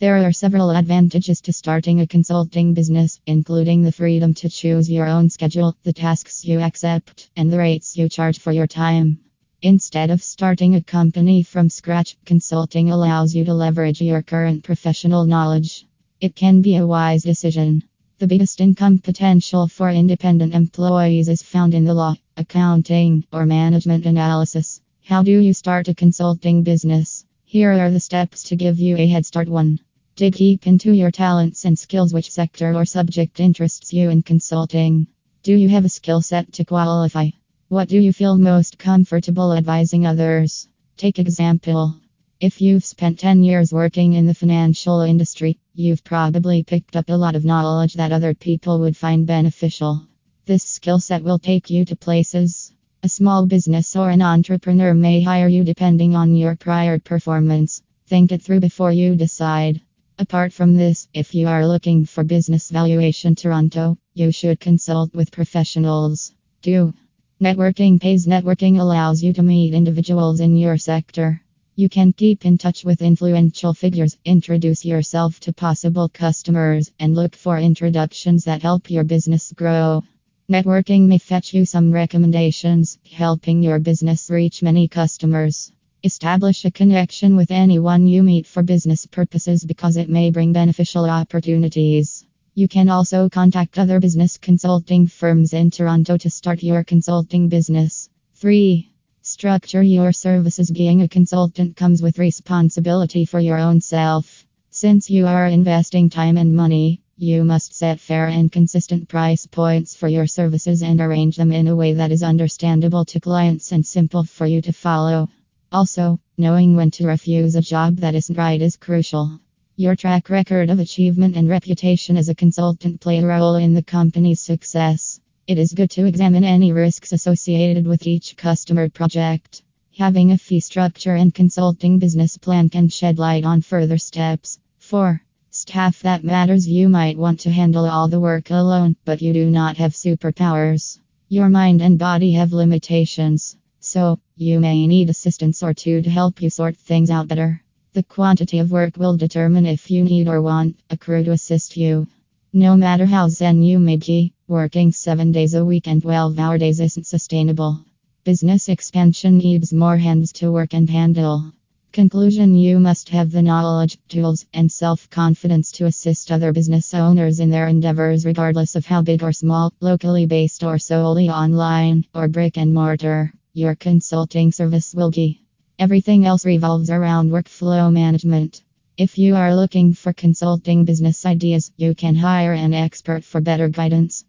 There are several advantages to starting a consulting business, including the freedom to choose your own schedule, the tasks you accept, and the rates you charge for your time. Instead of starting a company from scratch, consulting allows you to leverage your current professional knowledge. It can be a wise decision. The biggest income potential for independent employees is found in the law, accounting, or management analysis. How do you start a consulting business? Here are the steps to give you a head start. 1. Dig deep into your talents and skills. Which sector or subject interests you in consulting? Do you have a skill set to qualify? What do you feel most comfortable advising others? Take example. If you've spent 10 years working in the financial industry, you've probably picked up a lot of knowledge that other people would find beneficial. This skill set will take you to places. A small business or an entrepreneur may hire you depending on your prior performance. Think it through before you decide. Apart from this, if you are looking for business valuation Toronto, you should consult with professionals. 2. Networking pays. Networking allows you to meet individuals in your sector. You can keep in touch with influential figures, introduce yourself to possible customers, and look for introductions that help your business grow. Networking may fetch you some recommendations, helping your business reach many customers. Establish a connection with anyone you meet for business purposes because it may bring beneficial opportunities. You can also contact other business consulting firms in Toronto to start your consulting business. 3. Structure your services. Being a consultant comes with responsibility for your own self. Since you are investing time and money, you must set fair and consistent price points for your services and arrange them in a way that is understandable to clients and simple for you to follow. Also, knowing when to refuse a job that isn't right is crucial. Your track record of achievement and reputation as a consultant play a role in the company's success. It is good to examine any risks associated with each customer project. Having a fee structure and consulting business plan can shed light on further steps. 4. Staff that matters. You might want to handle all the work alone, but you do not have superpowers. Your mind and body have limitations. So, you may need assistance or two to help you sort things out better. The quantity of work will determine if you need or want a crew to assist you. No matter how zen you may be, working 7 days a week and 12 hour days isn't sustainable. Business expansion needs more hands to work and handle. Conclusion You must have the knowledge, tools, and self confidence to assist other business owners in their endeavors, regardless of how big or small, locally based or solely online, or brick and mortar. Your consulting service will be. Everything else revolves around workflow management. If you are looking for consulting business ideas, you can hire an expert for better guidance.